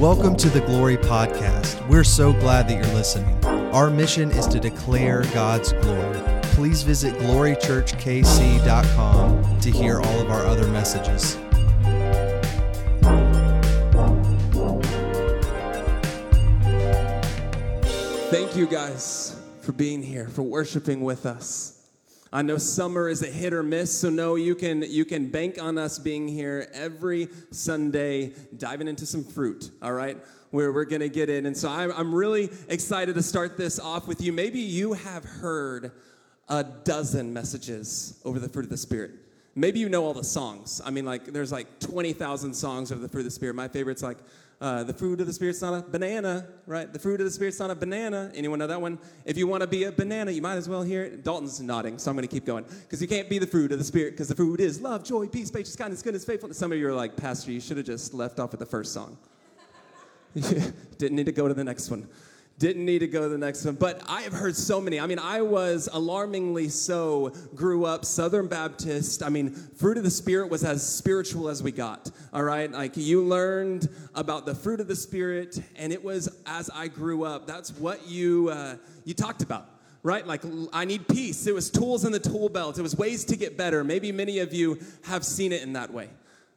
Welcome to the Glory Podcast. We're so glad that you're listening. Our mission is to declare God's glory. Please visit glorychurchkc.com to hear all of our other messages. Thank you guys for being here, for worshiping with us. I know summer is a hit or miss, so no, you can you can bank on us being here every Sunday, diving into some fruit. All right, where we're gonna get in, and so I'm I'm really excited to start this off with you. Maybe you have heard a dozen messages over the fruit of the Spirit. Maybe you know all the songs. I mean, like there's like twenty thousand songs over the fruit of the Spirit. My favorite's like uh, the fruit of the Spirit's not a banana, right? The fruit of the Spirit's not a banana. Anyone know that one? If you want to be a banana, you might as well hear it. Dalton's nodding, so I'm going to keep going. Because you can't be the fruit of the Spirit, because the fruit is love, joy, peace, patience, kindness, goodness, faithfulness. Some of you are like, Pastor, you should have just left off with the first song. Didn't need to go to the next one. Didn't need to go to the next one. But I have heard so many. I mean, I was alarmingly so, grew up Southern Baptist. I mean, fruit of the Spirit was as spiritual as we got. All right? Like you learned about the fruit of the Spirit, and it was as I grew up. That's what you uh, you talked about right? Like, I need peace. It was tools in the tool belt, it was ways to get better. Maybe many of you have seen it in that way.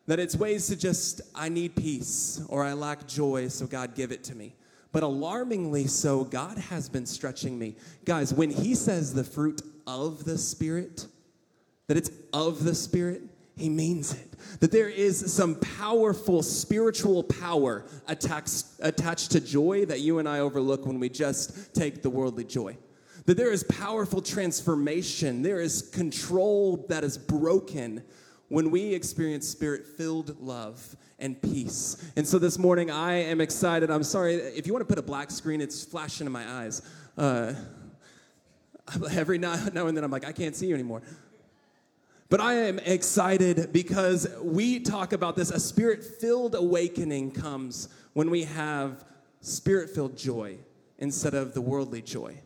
That it's ways to just, I need peace or I lack joy, so God give it to me. But alarmingly so, God has been stretching me. Guys, when He says the fruit of the Spirit, that it's of the Spirit, He means it. That there is some powerful spiritual power attached, attached to joy that you and I overlook when we just take the worldly joy. That there is powerful transformation, there is control that is broken when we experience spirit filled love and peace. And so this morning, I am excited. I'm sorry, if you want to put a black screen, it's flashing in my eyes. Uh, every now, now and then, I'm like, I can't see you anymore. But I am excited because we talk about this. A spirit filled awakening comes when we have spirit filled joy instead of the worldly joy.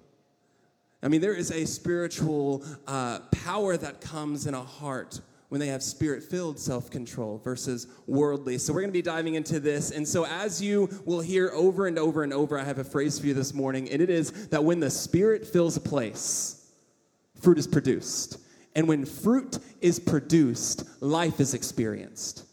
I mean, there is a spiritual uh, power that comes in a heart when they have spirit filled self control versus worldly. So, we're going to be diving into this. And so, as you will hear over and over and over, I have a phrase for you this morning, and it is that when the spirit fills a place, fruit is produced. And when fruit is produced, life is experienced.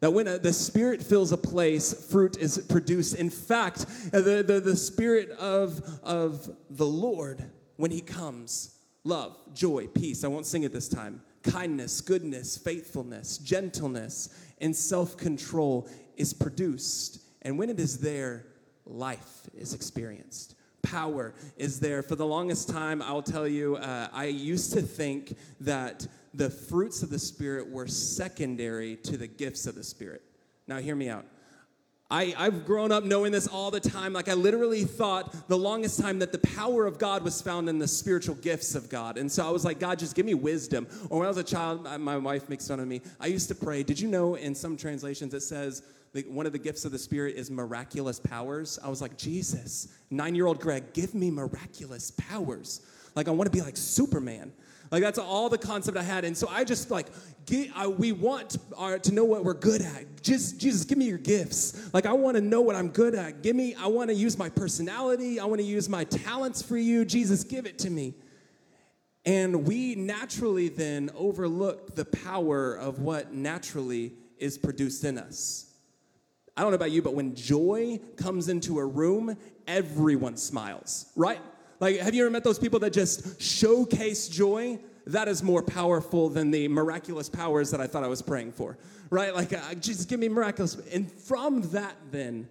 That when a, the Spirit fills a place, fruit is produced. In fact, uh, the, the, the Spirit of, of the Lord, when He comes, love, joy, peace, I won't sing it this time, kindness, goodness, faithfulness, gentleness, and self control is produced. And when it is there, life is experienced. Power is there. For the longest time, I'll tell you, uh, I used to think that the fruits of the Spirit were secondary to the gifts of the Spirit. Now, hear me out. I, I've grown up knowing this all the time. Like, I literally thought the longest time that the power of God was found in the spiritual gifts of God. And so I was like, God, just give me wisdom. Or when I was a child, my wife makes fun of me. I used to pray. Did you know in some translations it says, that one of the gifts of the Spirit is miraculous powers? I was like, Jesus, nine year old Greg, give me miraculous powers. Like, I want to be like Superman. Like that's all the concept I had. And so I just like, get, I, we want our, to know what we're good at. Just, Jesus, give me your gifts. Like I want to know what I'm good at. Give me, I want to use my personality. I want to use my talents for you. Jesus, give it to me. And we naturally then overlook the power of what naturally is produced in us. I don't know about you, but when joy comes into a room, everyone smiles, right? Like, have you ever met those people that just showcase joy? That is more powerful than the miraculous powers that I thought I was praying for, right? Like, uh, Jesus, give me miraculous. And from that, then,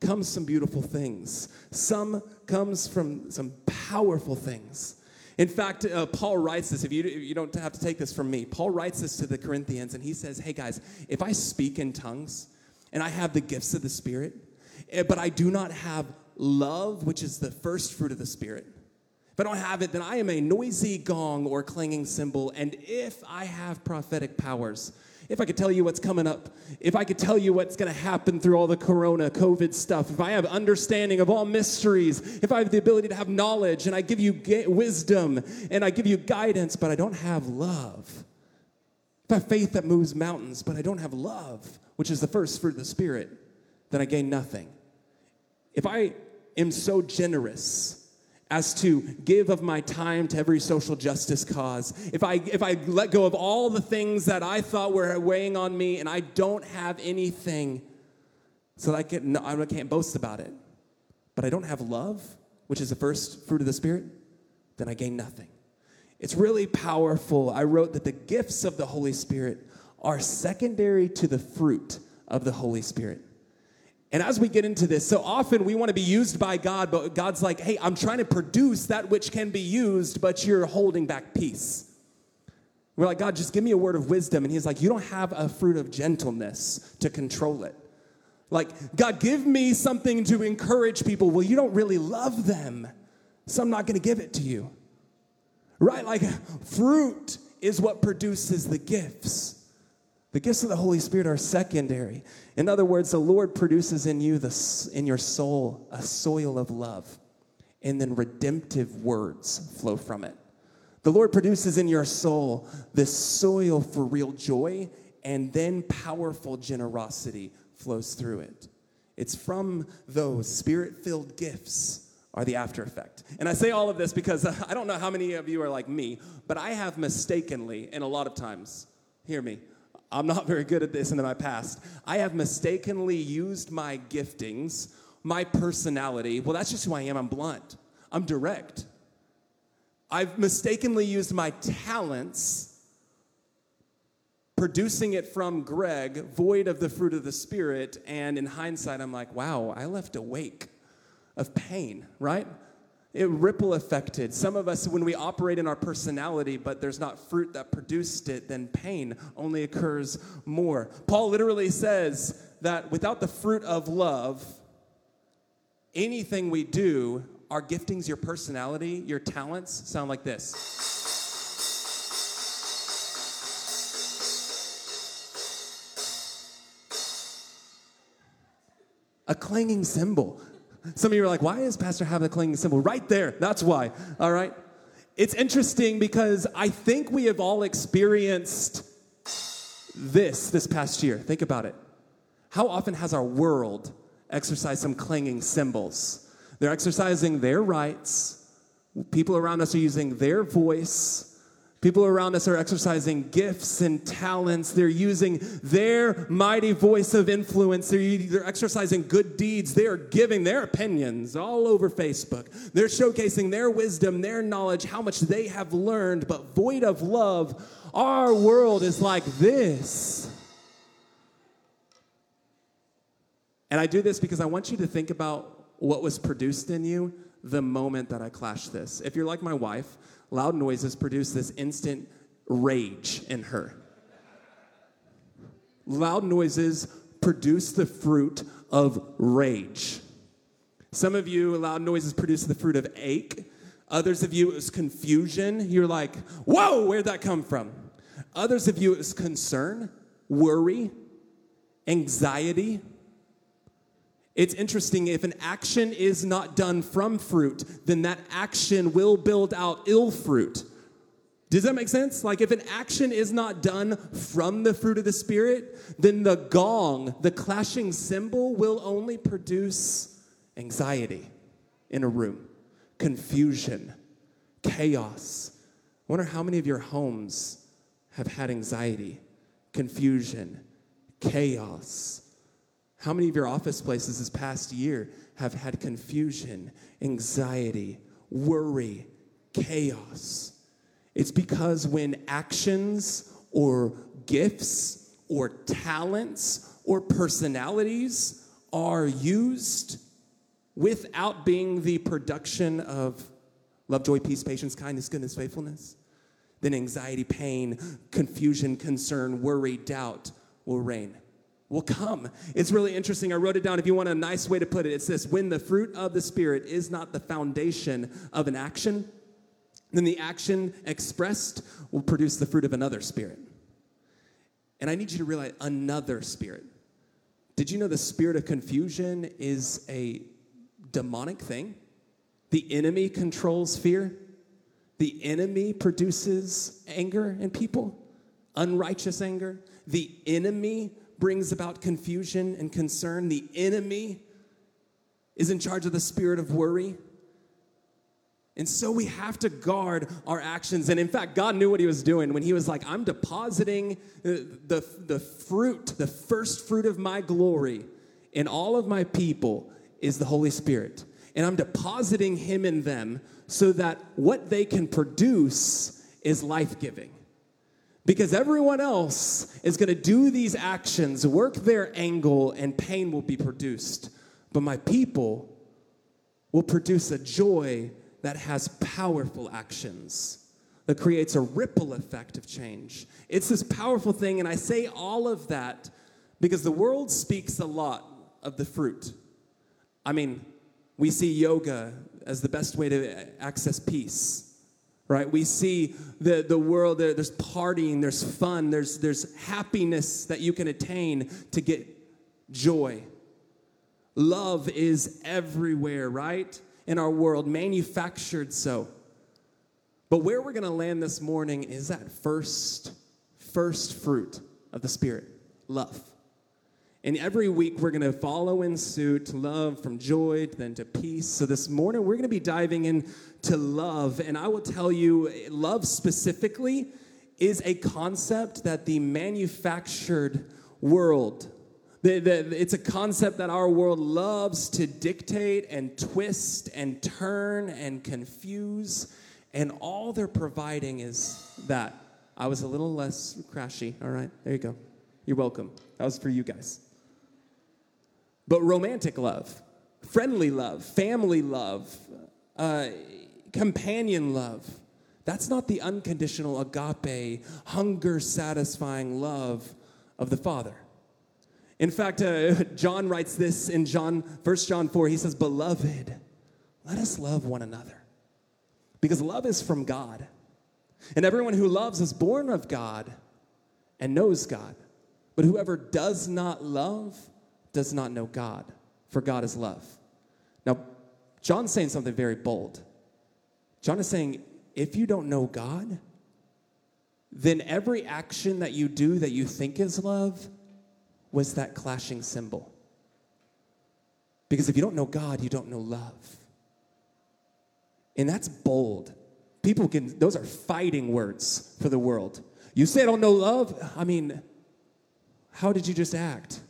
comes some beautiful things. Some comes from some powerful things. In fact, uh, Paul writes this. If you, you don't have to take this from me, Paul writes this to the Corinthians, and he says, Hey guys, if I speak in tongues and I have the gifts of the Spirit, eh, but I do not have love, which is the first fruit of the Spirit, if I don't have it, then I am a noisy gong or clanging cymbal. And if I have prophetic powers, if I could tell you what's coming up, if I could tell you what's going to happen through all the corona, COVID stuff, if I have understanding of all mysteries, if I have the ability to have knowledge and I give you wisdom and I give you guidance, but I don't have love. If I have faith that moves mountains, but I don't have love, which is the first fruit of the Spirit, then I gain nothing. If I am so generous as to give of my time to every social justice cause, if I, if I let go of all the things that I thought were weighing on me and I don't have anything so that I, can, I can't boast about it, but I don't have love, which is the first fruit of the Spirit, then I gain nothing. It's really powerful. I wrote that the gifts of the Holy Spirit are secondary to the fruit of the Holy Spirit. And as we get into this, so often we want to be used by God, but God's like, hey, I'm trying to produce that which can be used, but you're holding back peace. We're like, God, just give me a word of wisdom. And He's like, you don't have a fruit of gentleness to control it. Like, God, give me something to encourage people. Well, you don't really love them, so I'm not going to give it to you. Right? Like, fruit is what produces the gifts. The gifts of the Holy Spirit are secondary. In other words, the Lord produces in you, the, in your soul, a soil of love, and then redemptive words flow from it. The Lord produces in your soul this soil for real joy, and then powerful generosity flows through it. It's from those spirit filled gifts are the after effect. And I say all of this because I don't know how many of you are like me, but I have mistakenly, and a lot of times, hear me, I'm not very good at this in my past. I have mistakenly used my giftings, my personality. Well, that's just who I am. I'm blunt, I'm direct. I've mistakenly used my talents, producing it from Greg, void of the fruit of the Spirit. And in hindsight, I'm like, wow, I left a wake of pain, right? It ripple affected. Some of us, when we operate in our personality, but there's not fruit that produced it, then pain only occurs more. Paul literally says that without the fruit of love, anything we do, our giftings, your personality, your talents sound like this. A clanging cymbal. Some of you are like, why is Pastor having a clanging cymbal? Right there, that's why, all right? It's interesting because I think we have all experienced this this past year. Think about it. How often has our world exercised some clanging cymbals? They're exercising their rights. People around us are using their voice People around us are exercising gifts and talents. They're using their mighty voice of influence. They're, they're, exercising good deeds. They are giving their opinions all over Facebook. They're showcasing their wisdom, their knowledge, how much they have learned, but void of love. Our world is like this. And I do this because I want you to think about what was produced in you the moment that I clashed this. If you're like my wife, loud noises produce this instant rage in her. Loud noises produce the fruit of rage. Some of you, loud noises produce the fruit of ache. Others of you, it was confusion. You're like, whoa, where'd that come from? Others of you, it was concern, worry, anxiety. It's interesting, if an action is not done from fruit, then that action will build out ill fruit. Does that make sense? Like, if an action is not done from the fruit of the Spirit, then the gong, the clashing cymbal, will only produce anxiety in a room, confusion, chaos. I wonder how many of your homes have had anxiety, confusion, chaos, how many of your office places this past year have had confusion, anxiety, worry, chaos? It's because when actions or gifts or talents or personalities are used without being the production of love, joy, peace, patience, kindness, goodness, faithfulness, then anxiety, pain, confusion, concern, worry, doubt will reign will come. It's really interesting. I wrote it down. If you want a nice way to put it, it's this when the fruit of the Spirit is not the foundation of an action, then the action expressed will produce the fruit of another spirit. And I need you to realize another spirit. Did you know the spirit of confusion is a demonic thing? The enemy controls fear. The enemy produces anger in people, unrighteous anger. The enemy brings about confusion and concern. The enemy is in charge of the spirit of worry. And so we have to guard our actions. And in fact, God knew what He was doing when He was like, I'm depositing the, the, the fruit, the first fruit of my glory in all of my people is the Holy Spirit. And I'm depositing Him in them so that what they can produce is life giving. Because everyone else is going to do these actions, work their angle, and pain will be produced. But my people will produce a joy that has powerful actions, that creates a ripple effect of change. It's this powerful thing, and I say all of that because the world speaks a lot of the fruit. I mean, we see yoga as the best way to access peace right? We see the, the world there, there's partying there's fun there's, there's happiness that you can attain to get joy. Love is everywhere right? In our world manufactured so. But where we're going to land this morning is that first first fruit of the spirit love and every week we're going to follow in suit love from joy then to peace. So this morning we're going to be diving into love. And I will tell you, love specifically is a concept that the manufactured world, the, the, it's a concept that our world loves to dictate and twist and turn and confuse. And all they're providing is that. I was a little less crashy. All right, there you go. You're welcome. That was for you guys. But romantic love, friendly love, family love, uh, companion love, that's not the unconditional agape, hunger satisfying love of the Father. In fact, uh, John writes this in John, 1 John 4. He says, Beloved, let us love one another. Because love is from God. And everyone who loves is born of God and knows God. But whoever does not love does not know God, for God is love. Now, John's saying something very bold. John is saying, if you don't know God, then every action that you do that you think is love was that clashing cymbal. Because if you don't know God, you don't know love. And that's bold. People can, those are fighting words for the world. You say I don't know love? I mean, how did you just act?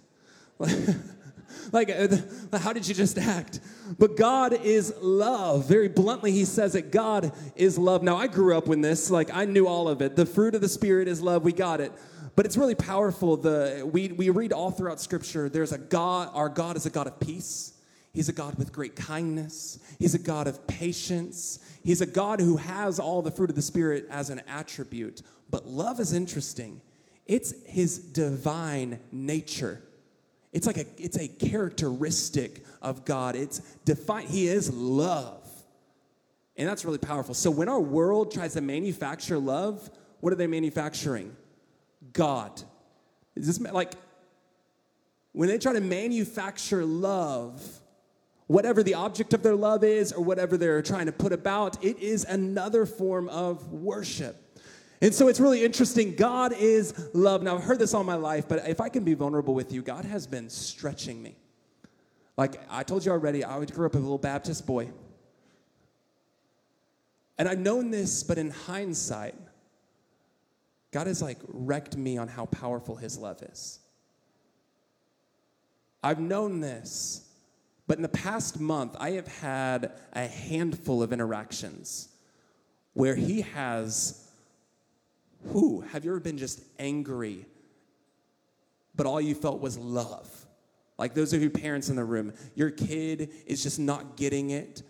like, uh, how did you just act? But God is love. Very bluntly, he says it God is love. Now, I grew up with this, like, I knew all of it. The fruit of the Spirit is love. We got it. But it's really powerful. The, we, we read all throughout Scripture there's a God, our God is a God of peace. He's a God with great kindness. He's a God of patience. He's a God who has all the fruit of the Spirit as an attribute. But love is interesting. It's his divine nature. It's like a it's a characteristic of God. It's defined he is love. And that's really powerful. So when our world tries to manufacture love, what are they manufacturing? God. Is this like when they try to manufacture love, whatever the object of their love is or whatever they're trying to put about, it is another form of worship. And so it's really interesting. God is love. Now, I've heard this all my life, but if I can be vulnerable with you, God has been stretching me. Like I told you already, I grew up a little Baptist boy. And I've known this, but in hindsight, God has like wrecked me on how powerful his love is. I've known this, but in the past month, I have had a handful of interactions where he has who? Have you ever been just angry, but all you felt was love? Like those of you parents in the room, your kid is just not getting it.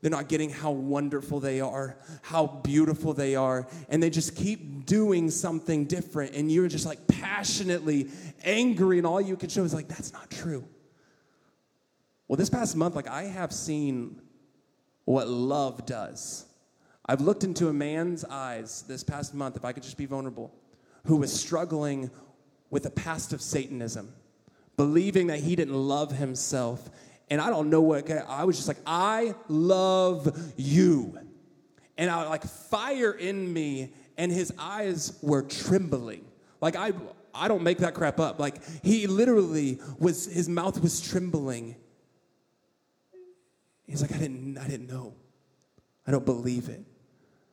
They're not getting how wonderful they are, how beautiful they are, and they just keep doing something different, and you're just like passionately angry, and all you can show is like, that's not true. Well, this past month, like I have seen what love does. I've looked into a man's eyes this past month, if I could just be vulnerable, who was struggling with a past of Satanism, believing that he didn't love himself. And I don't know what, I was just like, I love you. And I like fire in me, and his eyes were trembling. Like I, I don't make that crap up. Like he literally was, his mouth was trembling. He's like, I didn't, I didn't know. I don't believe it.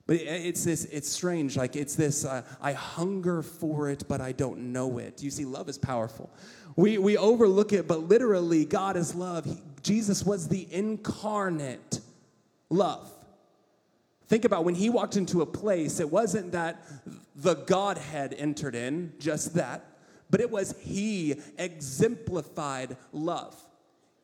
But it's this, it's strange. Like it's this, uh, I hunger for it, but I don't know it. You see, love is powerful. We, we overlook it, but literally, God is love. He, Jesus was the incarnate love. Think about when he walked into a place, it wasn't that the Godhead entered in, just that, but it was he exemplified love.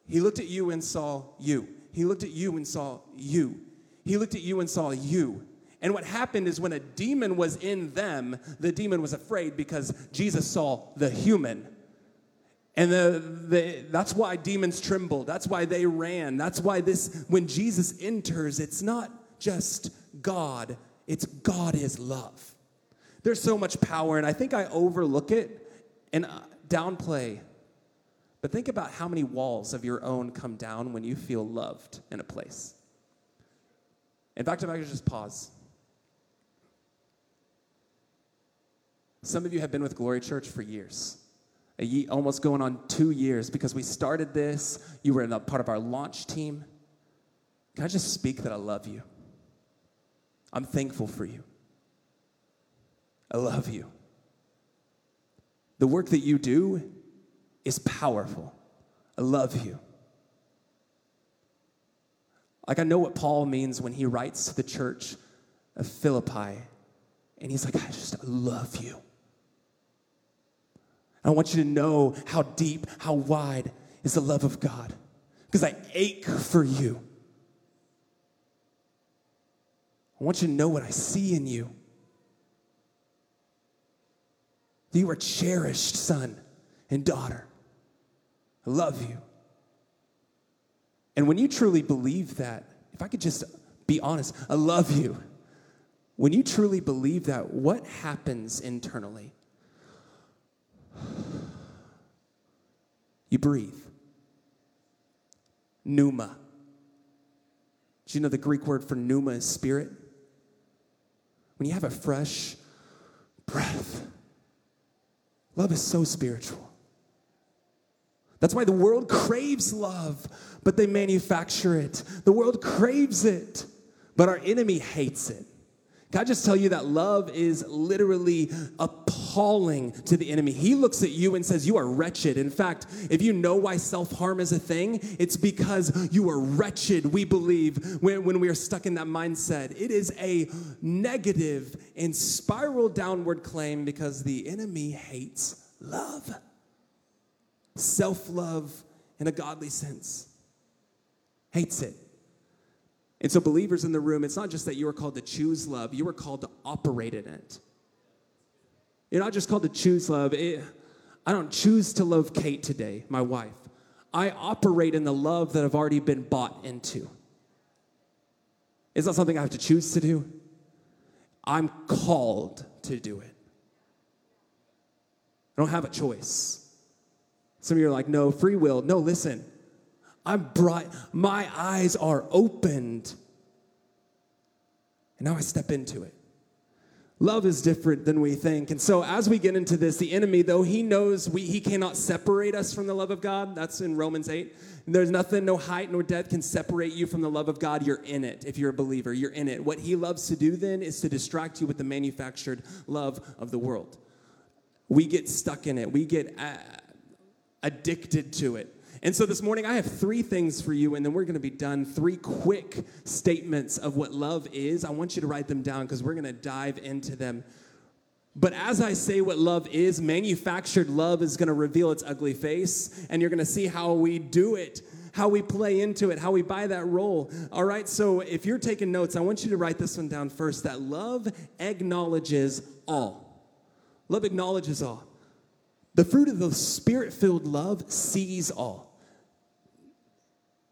He looked at you and saw you. He looked at you and saw you. He looked at you and saw you. And what happened is when a demon was in them, the demon was afraid because Jesus saw the human. And the, the, that's why demons trembled. That's why they ran. That's why this, when Jesus enters, it's not just God, it's God is love. There's so much power, and I think I overlook it and uh, downplay. But think about how many walls of your own come down when you feel loved in a place. In fact, if I could just pause. Some of you have been with Glory Church for years, year, almost going on two years because we started this. You were part of our launch team. Can I just speak that I love you? I'm thankful for you. I love you. The work that you do is powerful. I love you. Like, I know what Paul means when he writes to the church of Philippi, and he's like, I just love you. I want you to know how deep, how wide is the love of God because I ache for you. I want you to know what I see in you. You are cherished son and daughter. I love you. And when you truly believe that, if I could just be honest, I love you. When you truly believe that, what happens internally? You breathe. Pneuma. Do you know the Greek word for pneuma is spirit? When you have a fresh breath, love is so spiritual. That's why the world craves love, but they manufacture it. The world craves it, but our enemy hates it. I just tell you that love is literally appalling to the enemy? He looks at you and says, You are wretched. In fact, if you know why self harm is a thing, it's because you are wretched, we believe, when, when we are stuck in that mindset. It is a negative and spiral downward claim because the enemy hates love, self love in a godly sense. Hates it. And so, believers in the room, it's not just that you are called to choose love, you are called to operate in it. You're not just called to choose love. It, I don't choose to love Kate today, my wife. I operate in the love that I've already been bought into. It's not something I have to choose to do. I'm called to do it. I don't have a choice. Some of you are like, no, free will. No, listen. I'm bright. My eyes are opened. And now I step into it. Love is different than we think. And so, as we get into this, the enemy, though he knows we, he cannot separate us from the love of God, that's in Romans 8. There's nothing, no height nor depth can separate you from the love of God. You're in it. If you're a believer, you're in it. What he loves to do then is to distract you with the manufactured love of the world. We get stuck in it, we get uh, addicted to it. And so this morning, I have three things for you, and then we're going to be done. Three quick statements of what love is. I want you to write them down because we're going to dive into them. But as I say what love is, manufactured love is going to reveal its ugly face, and you're going to see how we do it, how we play into it, how we buy that role. All right, so if you're taking notes, I want you to write this one down first that love acknowledges all. Love acknowledges all. The fruit of the spirit filled love sees all.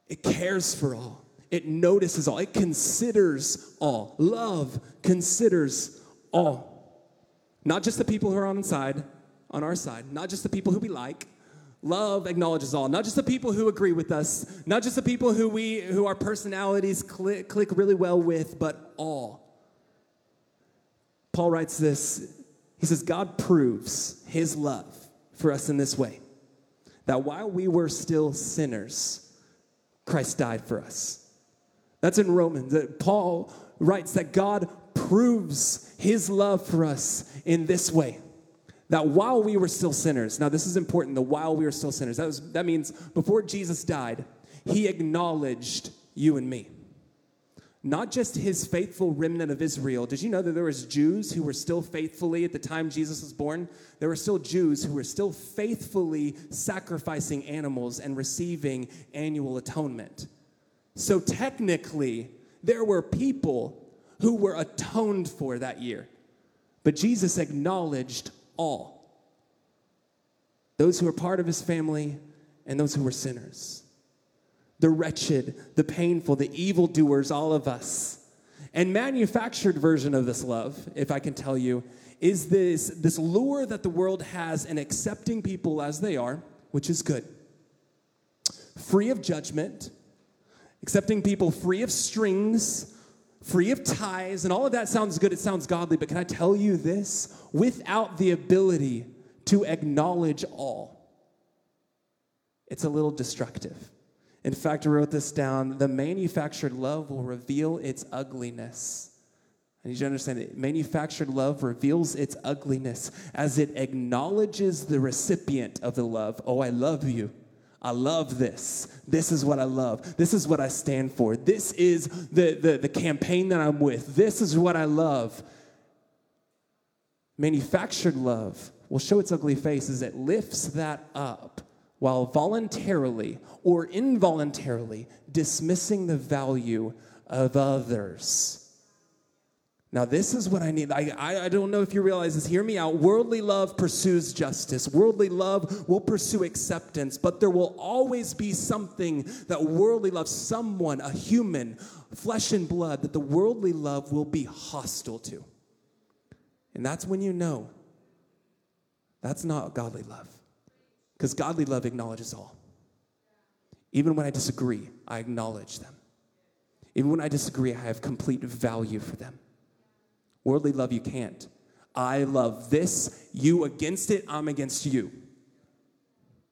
It cares for all. It notices all. It considers all. Love considers all. Not just the people who are on side, on our side, not just the people who we like. Love acknowledges all. Not just the people who agree with us, not just the people who we who our personalities click, click really well with, but all. Paul writes this He says, God proves his love for us in this way that while we were still sinners, Christ died for us. That's in Romans. that Paul writes that God proves his love for us in this way that while we were still sinners, now this is important, the while we were still sinners, that, was, that means before Jesus died, he acknowledged you and me. Not just his faithful remnant of Israel. Did you know that there was Jews who were still faithfully at the time Jesus was born? There were still Jews who were still faithfully sacrificing animals and receiving annual atonement. So technically, there were people who were atoned for that year. But Jesus acknowledged all those who were part of his family and those who were sinners the wretched, the painful, the evildoers, all of us. And manufactured version of this love, if I can tell you, is this, this lure that the world has in accepting people as they are, which is good. Free of judgment, accepting people free of strings, free of ties, and all of that sounds good, it sounds godly, but can I tell you this? Without the ability to acknowledge all, it's a little destructive. In fact, I wrote this down the manufactured love will reveal its ugliness. I need you to understand that manufactured love reveals its ugliness as it acknowledges the recipient of the love. Oh, I love you. I love this. This is what I love. This is what I stand for. This is the, the, the campaign that I'm with. This is what I love. Manufactured love will show its ugly face as it lifts that up while voluntarily or involuntarily dismissing the value of others. Now, this is what I need. I, I, I, don't know if you realize this. Hear me out. Worldly love pursues justice. Worldly love will pursue acceptance, but there will always be something that worldly love, someone, a human, flesh and blood, that the worldly love will be hostile to. And that's when you know that's not godly love. Because godly love acknowledges all. Even when I disagree, I acknowledge them. Even when I disagree, I have complete value for them. Worldly love, you can't. I love this, you against it, I'm against you.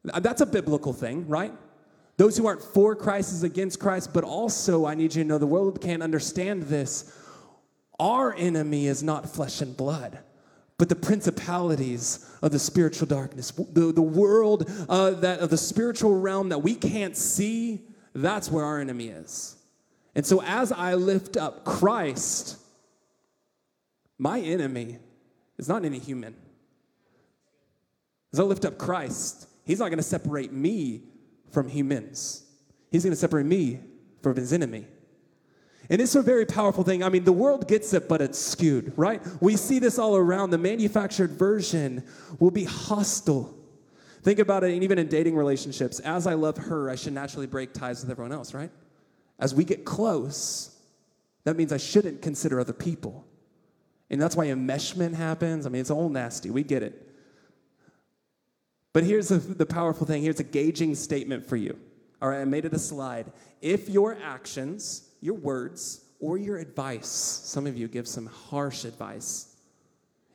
That's a biblical thing, right? Those who aren't for Christ is against Christ, but also I need you to know the world can't understand this. Our enemy is not flesh and blood but the principalities of the spiritual darkness, the, the world uh, that, of the spiritual realm that we can't see, that's where our enemy is. And so as I lift up Christ, my enemy is not any human. As I lift up Christ, he's not going to separate me from humans. He's going to separate me from his enemy. And it's a very powerful thing. I mean, the world gets it, but it's skewed, right? We see this all around. The manufactured version will be hostile. Think about it, and even in dating relationships. As I love her, I should naturally break ties with everyone else, right? As we get close, that means I shouldn't consider other people. And that's why enmeshment happens. I mean, it's all nasty. We get it. But here's the, the powerful thing here's a gauging statement for you. All right, I made it a slide. If your actions, your words, or your advice, some of you give some harsh advice,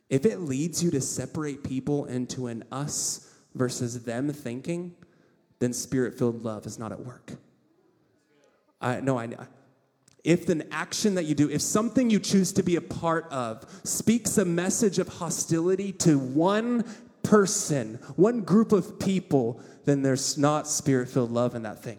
if it leads you to separate people into an us versus them thinking, then spirit filled love is not at work. I no, I if an action that you do, if something you choose to be a part of speaks a message of hostility to one person, one group of people, then there's not spirit filled love in that thing.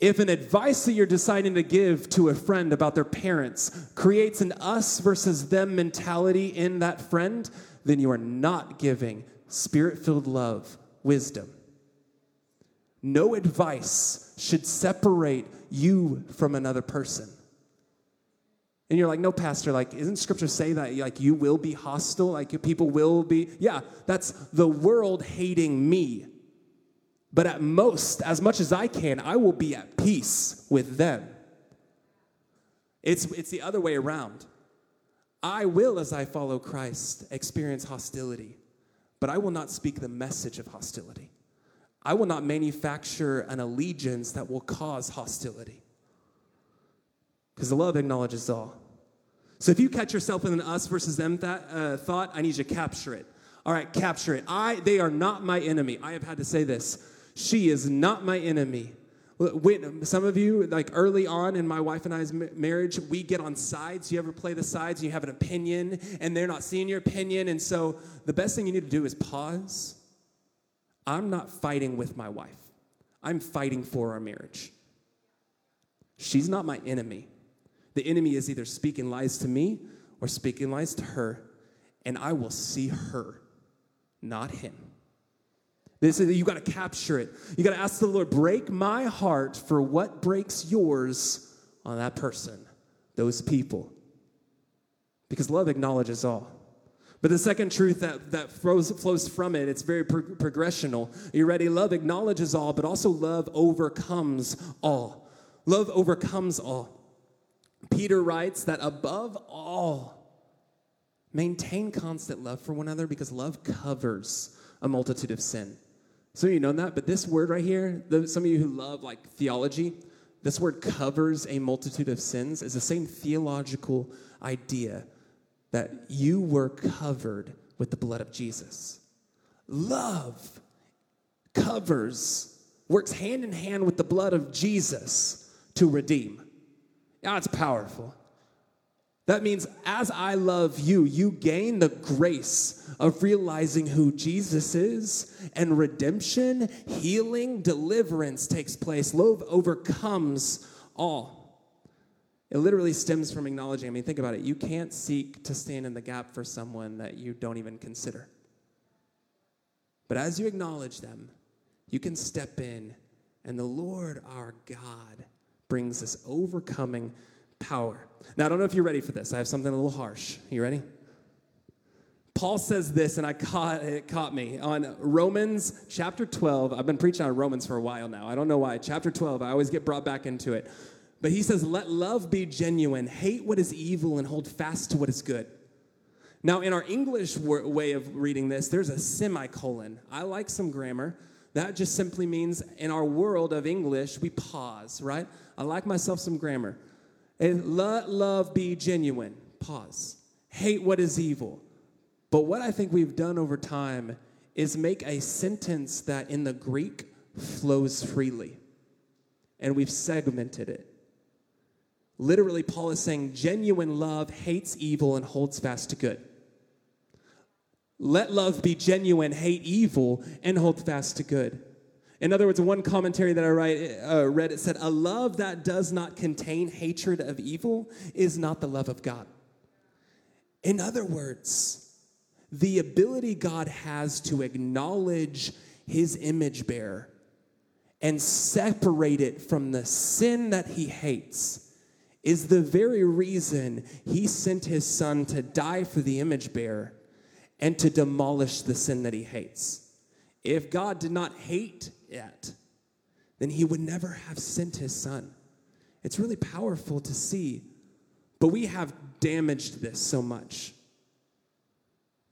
If an advice that you're deciding to give to a friend about their parents creates an us versus them mentality in that friend, then you are not giving spirit filled love, wisdom. No advice should separate you from another person. And you're like, no, pastor, like, isn't scripture say that like you will be hostile? Like people will be, yeah, that's the world hating me. But at most, as much as I can, I will be at peace with them. It's, it's the other way around. I will, as I follow Christ, experience hostility, but I will not speak the message of hostility. I will not manufacture an allegiance that will cause hostility. Because the love acknowledges all. So if you catch yourself in an us versus them th- uh, thought, I need you to capture it. All right, capture it. I, they are not my enemy. I have had to say this. She is not my enemy. When, some of you, like early on in my wife and I's marriage, we get on sides. You ever play the sides and you have an opinion and they're not seeing your opinion? And so the best thing you need to do is pause. I'm not fighting with my wife, I'm fighting for our marriage. She's not my enemy. The enemy is either speaking lies to me or speaking lies to her, and I will see her, not him. This is, you got to capture it. You got to ask the Lord, break my heart for what breaks yours on that person, those people. Because love acknowledges all. But the second truth that, that flows, flows from it, it's very pro- progressional. Are you ready? Love acknowledges all, but also love overcomes all. Love overcomes all. Peter writes that above all, maintain constant love for one another because love covers a multitude of sin. Some of you know that, but this word right here, the, some of you who love like theology, this word covers a multitude of sins is the same theological idea that you were covered with the blood of Jesus. Love covers, works hand in hand with the blood of Jesus to redeem. That's powerful. That means as I love you, you gain the grace of realizing who Jesus is, and redemption, healing, deliverance takes place. Love overcomes all. It literally stems from acknowledging. I mean, think about it. You can't seek to stand in the gap for someone that you don't even consider. But as you acknowledge them, you can step in, and the Lord our God brings this overcoming power. Now, I don't know if you're ready for this. I have something a little harsh. You ready? Paul says this, and I caught it caught me on Romans chapter 12. I've been preaching on Romans for a while now. I don't know why. Chapter 12, I always get brought back into it. But he says, Let love be genuine, hate what is evil, and hold fast to what is good. Now, in our English way of reading this, there's a semicolon. I like some grammar. That just simply means in our world of English, we pause, right? I like myself some grammar. And let love be genuine. Pause. Hate what is evil. But what I think we've done over time is make a sentence that in the Greek flows freely. And we've segmented it. Literally, Paul is saying genuine love hates evil and holds fast to good. Let love be genuine, hate evil, and hold fast to good. In other words, one commentary that I write, uh, read, it said, A love that does not contain hatred of evil is not the love of God. In other words, the ability God has to acknowledge his image bearer and separate it from the sin that he hates is the very reason he sent his son to die for the image bearer and to demolish the sin that he hates. If God did not hate it, then he would never have sent his son. It's really powerful to see, but we have damaged this so much.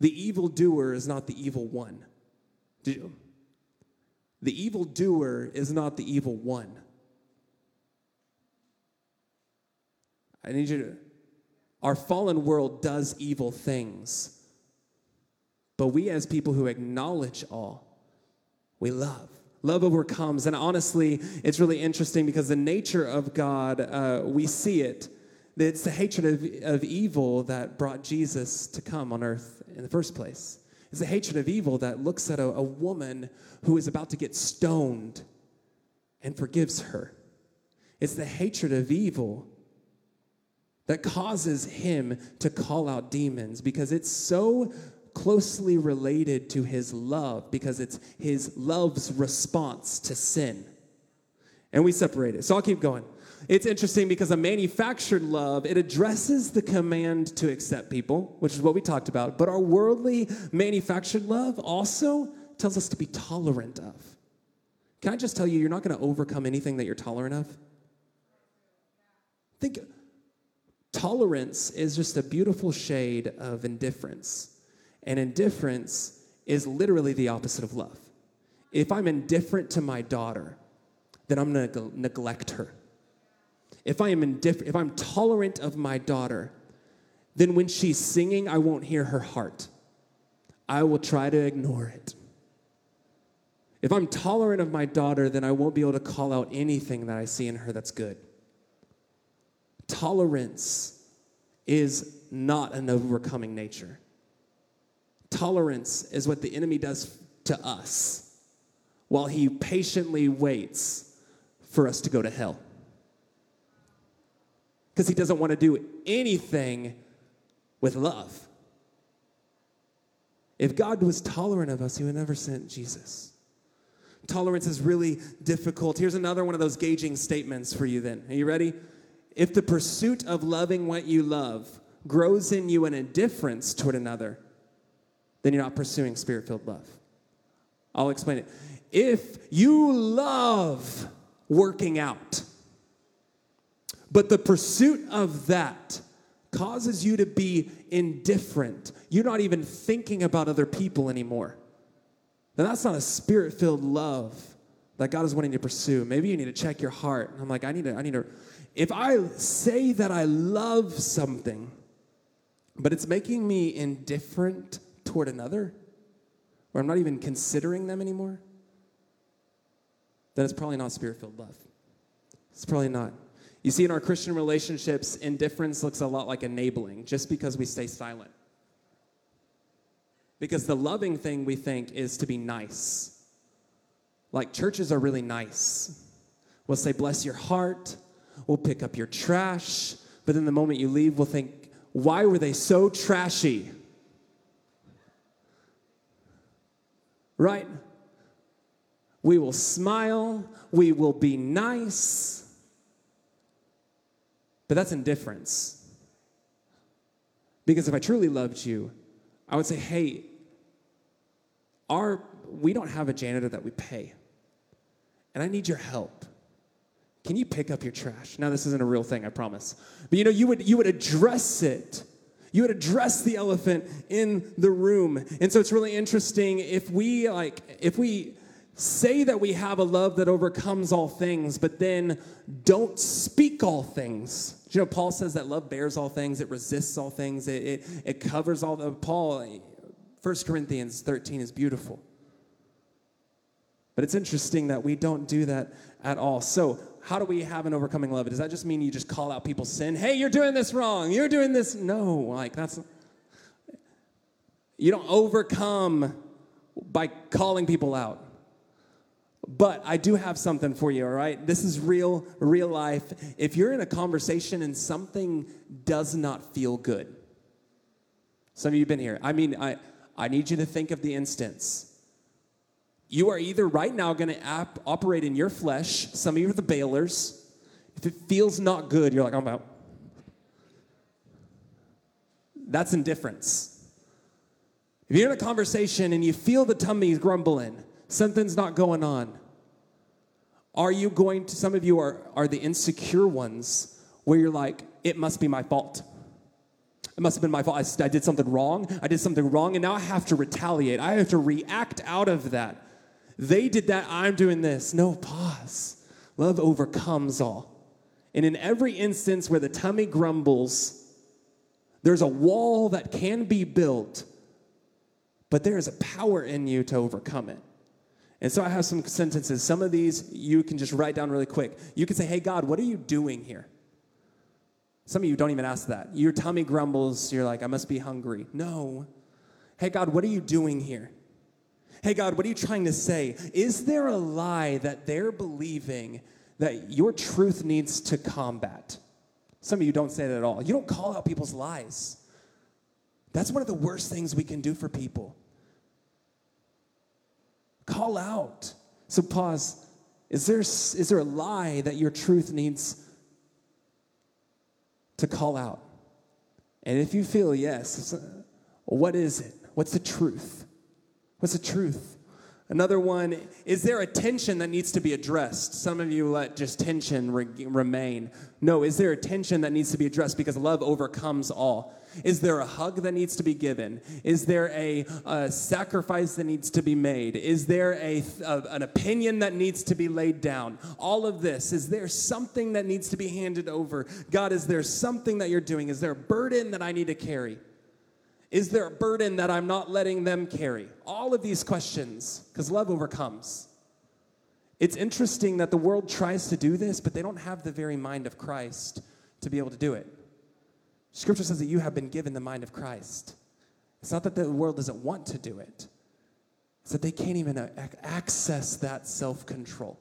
The evil doer is not the evil one. The evil doer is not the evil one. I need you to. Our fallen world does evil things, but we, as people who acknowledge all, we love. Love overcomes. And honestly, it's really interesting because the nature of God, uh, we see it. It's the hatred of, of evil that brought Jesus to come on earth in the first place. It's the hatred of evil that looks at a, a woman who is about to get stoned and forgives her. It's the hatred of evil that causes him to call out demons because it's so closely related to his love because it's his love's response to sin. And we separate it. So I'll keep going. It's interesting because a manufactured love, it addresses the command to accept people, which is what we talked about. But our worldly manufactured love also tells us to be tolerant of. Can I just tell you, you're not going to overcome anything that you're tolerant of? Think tolerance is just a beautiful shade of indifference. And indifference is literally the opposite of love. If I'm indifferent to my daughter, then I'm going to neglect her. If I am indifferent, if I'm tolerant of my daughter, then when she's singing, I won't hear her heart. I will try to ignore it. If I'm tolerant of my daughter, then I won't be able to call out anything that I see in her that's good. Tolerance is not an overcoming nature. Tolerance is what the enemy does to us while he patiently waits for us to go to hell. Because he doesn't want to do anything with love. If God was tolerant of us, he would never send Jesus. Tolerance is really difficult. Here's another one of those gauging statements for you then. Are you ready? If the pursuit of loving what you love grows in you an indifference toward another, then you're not pursuing spirit filled love. I'll explain it. If you love working out, but the pursuit of that causes you to be indifferent, you're not even thinking about other people anymore, then that's not a spirit filled love that God is wanting to pursue. Maybe you need to check your heart. I'm like, I need to, I need to, if I say that I love something, but it's making me indifferent toward another, where I'm not even considering them anymore, then it's probably not spirit filled love. It's probably not. You see, in our Christian relationships, indifference looks a lot like enabling just because we stay silent. Because the loving thing we think is to be nice. Like churches are really nice. We'll say, bless your heart, we'll pick up your trash, but then the moment you leave, we'll think, why were they so trashy? Right? We will smile, we will be nice but that's indifference. Because if I truly loved you, I would say, hey, our, we don't have a janitor that we pay, and I need your help. Can you pick up your trash? Now, this isn't a real thing, I promise. But you know, you would, you would address it. You would address the elephant in the room. And so it's really interesting if we like, if we say that we have a love that overcomes all things, but then don't speak all things. You know, Paul says that love bears all things, it resists all things, it, it, it covers all the. Paul, 1 Corinthians 13 is beautiful. But it's interesting that we don't do that at all. So, how do we have an overcoming love? Does that just mean you just call out people's sin? Hey, you're doing this wrong. You're doing this. No, like that's. You don't overcome by calling people out. But I do have something for you, all right? This is real, real life. If you're in a conversation and something does not feel good, some of you have been here. I mean, I, I need you to think of the instance. You are either right now going to operate in your flesh, some of you are the bailers. If it feels not good, you're like, I'm out. That's indifference. If you're in a conversation and you feel the tummy grumbling, something's not going on. Are you going to, some of you are, are the insecure ones where you're like, it must be my fault. It must have been my fault. I, I did something wrong. I did something wrong, and now I have to retaliate. I have to react out of that. They did that, I'm doing this. No, pause. Love overcomes all. And in every instance where the tummy grumbles, there's a wall that can be built, but there is a power in you to overcome it. And so I have some sentences. Some of these you can just write down really quick. You can say, Hey, God, what are you doing here? Some of you don't even ask that. Your tummy grumbles. You're like, I must be hungry. No. Hey, God, what are you doing here? Hey, God, what are you trying to say? Is there a lie that they're believing that your truth needs to combat? Some of you don't say that at all. You don't call out people's lies. That's one of the worst things we can do for people. Call out. So pause. Is there, is there a lie that your truth needs to call out? And if you feel yes, what is it? What's the truth? What's the truth? Another one, is there a tension that needs to be addressed? Some of you let just tension re- remain. No, is there a tension that needs to be addressed because love overcomes all? Is there a hug that needs to be given? Is there a, a sacrifice that needs to be made? Is there a, a, an opinion that needs to be laid down? All of this. Is there something that needs to be handed over? God, is there something that you're doing? Is there a burden that I need to carry? Is there a burden that I'm not letting them carry? All of these questions, because love overcomes. It's interesting that the world tries to do this, but they don't have the very mind of Christ to be able to do it. Scripture says that you have been given the mind of Christ. It's not that the world doesn't want to do it, it's that they can't even uh, access that self control.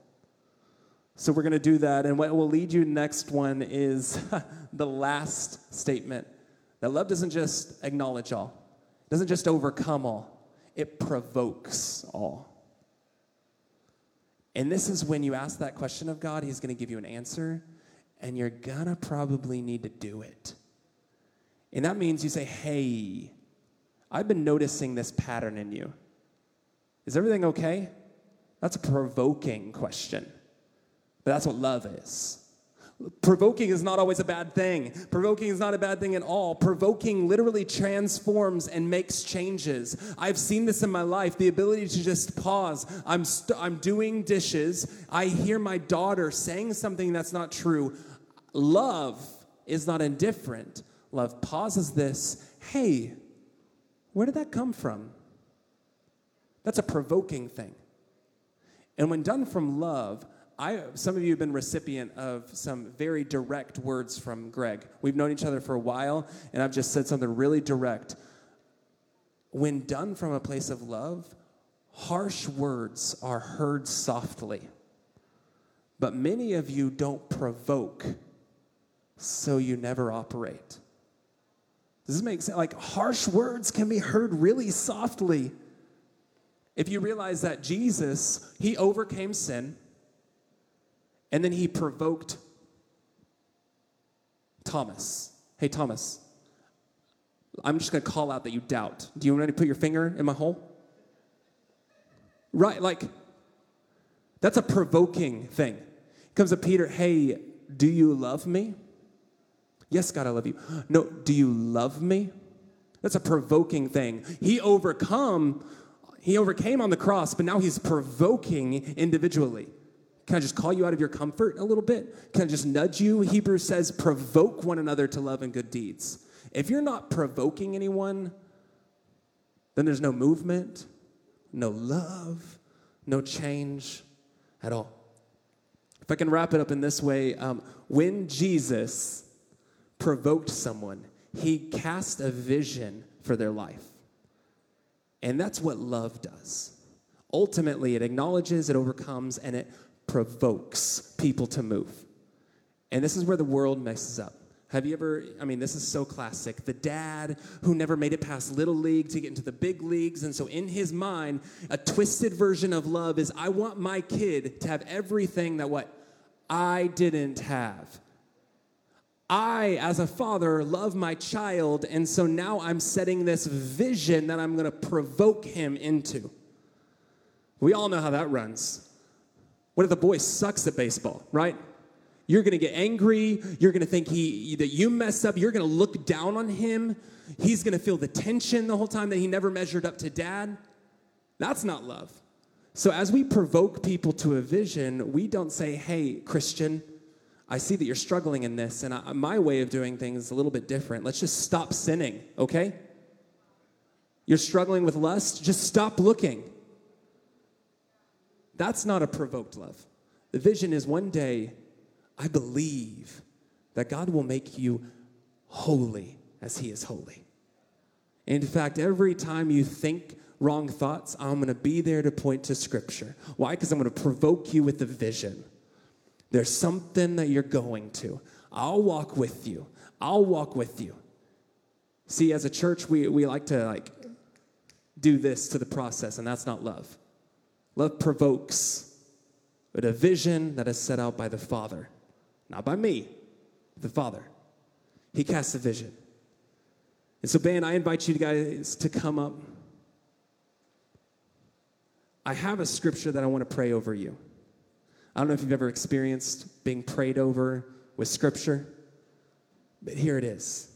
So we're going to do that. And what will lead you next one is the last statement that love doesn't just acknowledge all, doesn't just overcome all, it provokes all. And this is when you ask that question of God, He's going to give you an answer, and you're going to probably need to do it. And that means you say, Hey, I've been noticing this pattern in you. Is everything okay? That's a provoking question. But that's what love is. Provoking is not always a bad thing. Provoking is not a bad thing at all. Provoking literally transforms and makes changes. I've seen this in my life the ability to just pause. I'm, st- I'm doing dishes. I hear my daughter saying something that's not true. Love is not indifferent. Love pauses this. Hey, where did that come from? That's a provoking thing. And when done from love, I, some of you have been recipient of some very direct words from Greg. We've known each other for a while, and I've just said something really direct. When done from a place of love, harsh words are heard softly. But many of you don't provoke, so you never operate. Does this make sense? Like harsh words can be heard really softly. If you realize that Jesus, he overcame sin and then he provoked Thomas. Hey, Thomas, I'm just going to call out that you doubt. Do you want me to put your finger in my hole? Right, like, that's a provoking thing. Comes to Peter, hey, do you love me? Yes, God, I love you. No, do you love me? That's a provoking thing. He overcome, he overcame on the cross, but now he's provoking individually. Can I just call you out of your comfort a little bit? Can I just nudge you? Hebrews says, provoke one another to love and good deeds. If you're not provoking anyone, then there's no movement, no love, no change at all. If I can wrap it up in this way, um, when Jesus provoked someone, he cast a vision for their life. And that's what love does. Ultimately, it acknowledges, it overcomes, and it provokes people to move. And this is where the world messes up. Have you ever, I mean, this is so classic. The dad who never made it past little league to get into the big leagues. And so, in his mind, a twisted version of love is I want my kid to have everything that what I didn't have. I, as a father, love my child, and so now I'm setting this vision that I'm gonna provoke him into. We all know how that runs. What if the boy sucks at baseball, right? You're gonna get angry, you're gonna think he that you messed up, you're gonna look down on him, he's gonna feel the tension the whole time that he never measured up to dad. That's not love. So as we provoke people to a vision, we don't say, hey, Christian, I see that you're struggling in this, and I, my way of doing things is a little bit different. Let's just stop sinning, okay? You're struggling with lust, just stop looking. That's not a provoked love. The vision is one day, I believe that God will make you holy as He is holy. In fact, every time you think wrong thoughts, I'm going to be there to point to Scripture. Why? Because I'm going to provoke you with the vision. There's something that you're going to. I'll walk with you. I'll walk with you. See, as a church, we, we like to like do this to the process, and that's not love. Love provokes, a vision that is set out by the Father, not by me, the Father. He casts a vision. And so, Ben, I invite you guys to come up. I have a scripture that I want to pray over you. I don't know if you've ever experienced being prayed over with scripture, but here it is.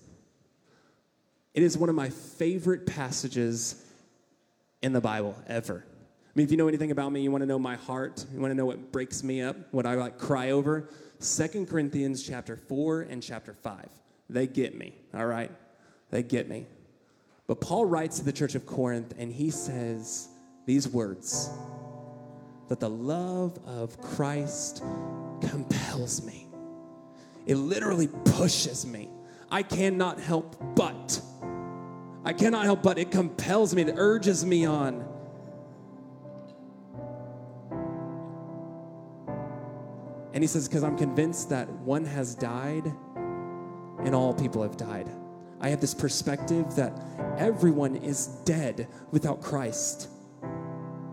It is one of my favorite passages in the Bible ever. I mean, if you know anything about me, you want to know my heart, you want to know what breaks me up, what I like cry over. Second Corinthians chapter 4 and chapter 5. They get me, all right? They get me. But Paul writes to the church of Corinth and he says these words that the love of Christ compels me. It literally pushes me. I cannot help but. I cannot help but. It compels me, it urges me on. And he says, because I'm convinced that one has died and all people have died. I have this perspective that everyone is dead without Christ.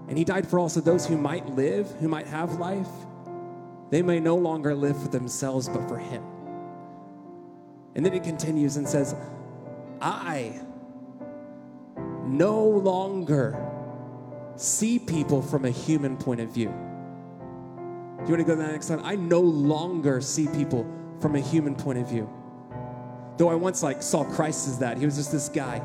And he died for also those who might live, who might have life. They may no longer live for themselves, but for him. And then it continues and says, I no longer see people from a human point of view. Do you want to go to the next slide? I no longer see people from a human point of view. Though I once like saw Christ as that, he was just this guy.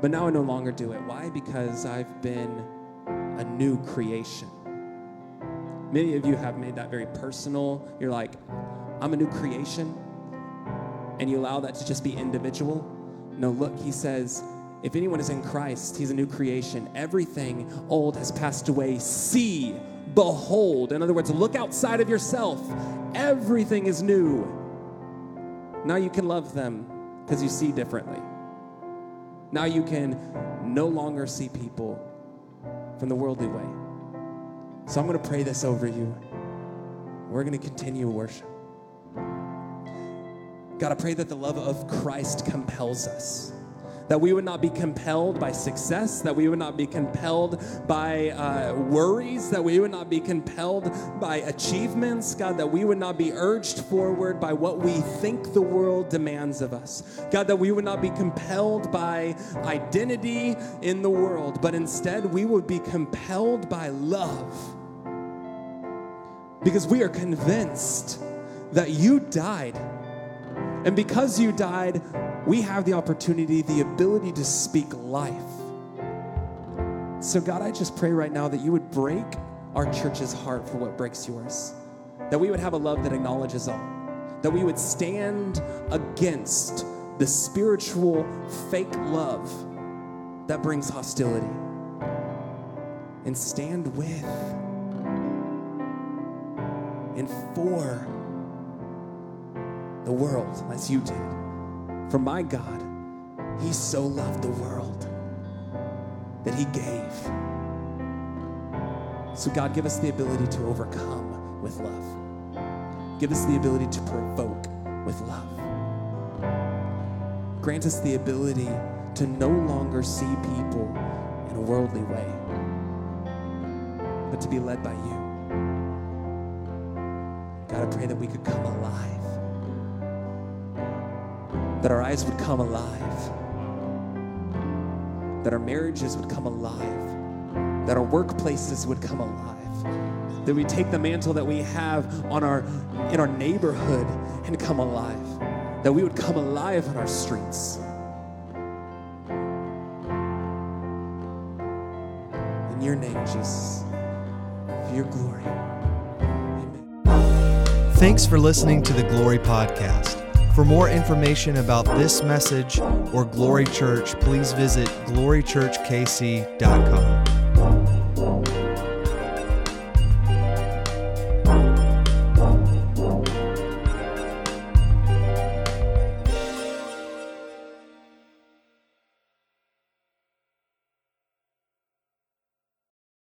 But now I no longer do it. Why? Because I've been a new creation. Many of you have made that very personal. You're like, I'm a new creation. And you allow that to just be individual. No, look, he says, if anyone is in Christ, he's a new creation. Everything old has passed away. See, behold. In other words, look outside of yourself. Everything is new. Now you can love them because you see differently. Now you can no longer see people from the worldly way. So I'm going to pray this over you. We're going to continue worship. God, I pray that the love of Christ compels us that we would not be compelled by success, that we would not be compelled by uh, worries, that we would not be compelled by achievements, God, that we would not be urged forward by what we think the world demands of us. God, that we would not be compelled by identity in the world, but instead we would be compelled by love. Because we are convinced that you died. And because you died, we have the opportunity, the ability to speak life. So, God, I just pray right now that you would break our church's heart for what breaks yours, that we would have a love that acknowledges all, that we would stand against the spiritual fake love that brings hostility. And stand with. And for the world as you did. For my God, He so loved the world that He gave. So, God, give us the ability to overcome with love. Give us the ability to provoke with love. Grant us the ability to no longer see people in a worldly way, but to be led by you. God, I pray that we could come alive that our eyes would come alive, that our marriages would come alive, that our workplaces would come alive, that we take the mantle that we have on our in our neighborhood and come alive, that we would come alive on our streets. In your name, Jesus, for your glory. Amen. Thanks for listening to the Glory Podcast. For more information about this message or Glory Church, please visit glorychurchkc.com.